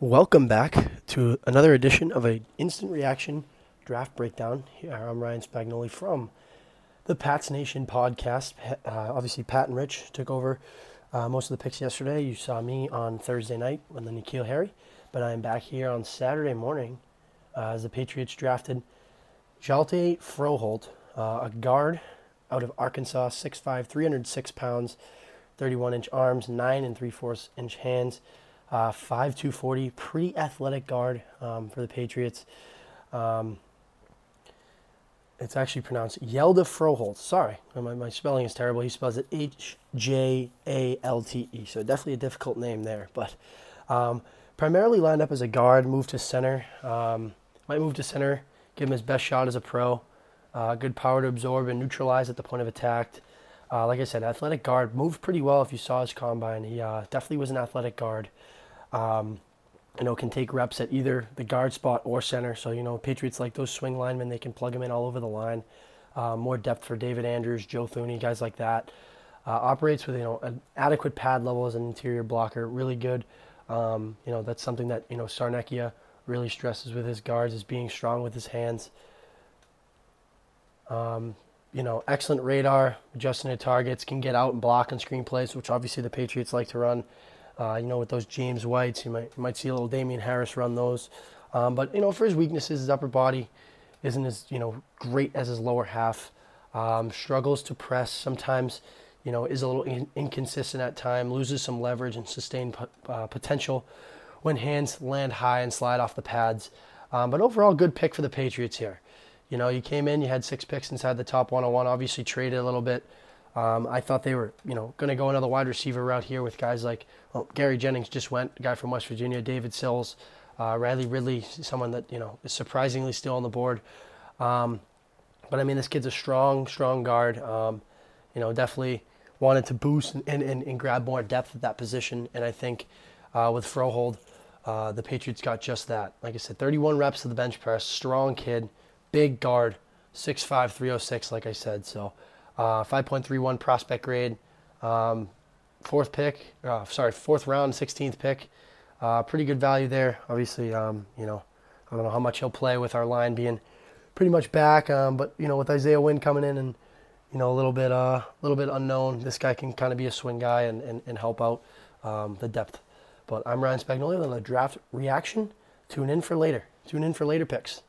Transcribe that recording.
Welcome back to another edition of a instant reaction draft breakdown. Here I'm Ryan Spagnoli from the Pats Nation podcast. Uh, obviously, Pat and Rich took over uh, most of the picks yesterday. You saw me on Thursday night with the N'Keal Harry, but I am back here on Saturday morning uh, as the Patriots drafted Hjalte Froholdt, uh, a guard out of Arkansas, 6'5", 306 pounds, 31 inch arms, nine and three fourths inch hands. Uh, 5'240, pretty athletic guard um, for the Patriots. Um, it's actually pronounced Yelda Froholdt. Sorry, my, my spelling is terrible. He spells it H J A L T E. So definitely a difficult name there. But um, primarily lined up as a guard, moved to center. Um, might move to center, give him his best shot as a pro. Uh, good power to absorb and neutralize at the point of attack. Uh, like I said, athletic guard moved pretty well. If you saw his combine, he uh, definitely was an athletic guard. Um, you know, can take reps at either the guard spot or center. So, you know, Patriots like those swing linemen, they can plug him in all over the line. Uh, more depth for David Andrews, Joe Thuney, guys like that. Uh, operates with, you know, an adequate pad level as an interior blocker, really good. Um, you know, that's something that, you know, Scarnecchia really stresses with his guards is being strong with his hands. Um, you know, excellent radar, adjusting to targets, can get out and block on screen plays, which obviously the Patriots like to run. Uh, you know, with those James Whites, you might you might see a little Damien Harris run those. Um, but you know, for his weaknesses, his upper body isn't as you know great as his lower half. Um, struggles to press sometimes. You know, is a little in- inconsistent at time. Loses some leverage and sustained uh, potential when hands land high and slide off the pads. Um, but overall, good pick for the Patriots here. You know, you came in, you had six picks inside the top 101. Obviously, traded a little bit. Um, I thought they were, you know, going to go another wide receiver route here with guys like well, Gary Jennings just went, a guy from West Virginia, David Sills, uh, Riley Ridley, someone that you know is surprisingly still on the board. Um, but I mean, this kid's a strong, strong guard. Um, you know, definitely wanted to boost and, and, and, grab more depth at that position. And I think uh, with Froholdt, uh, the Patriots got just that. Like I said, 31 reps of the bench press, strong kid, big guard, 6'5", 306, like I said. So uh, 5.31 prospect grade, um, fourth pick, uh, sorry, fourth round, 16th pick. Uh, pretty good value there. Obviously, um, you know, I don't know how much he'll play with our line being pretty much back, um, but you know, with Isaiah Wynn coming in and you know a little bit, a uh, little bit unknown, this guy can kind of be a swing guy and, and, and help out um, the depth. But I'm Ryan Spagnoli on the draft reaction. Tune in for later. Tune in for later picks.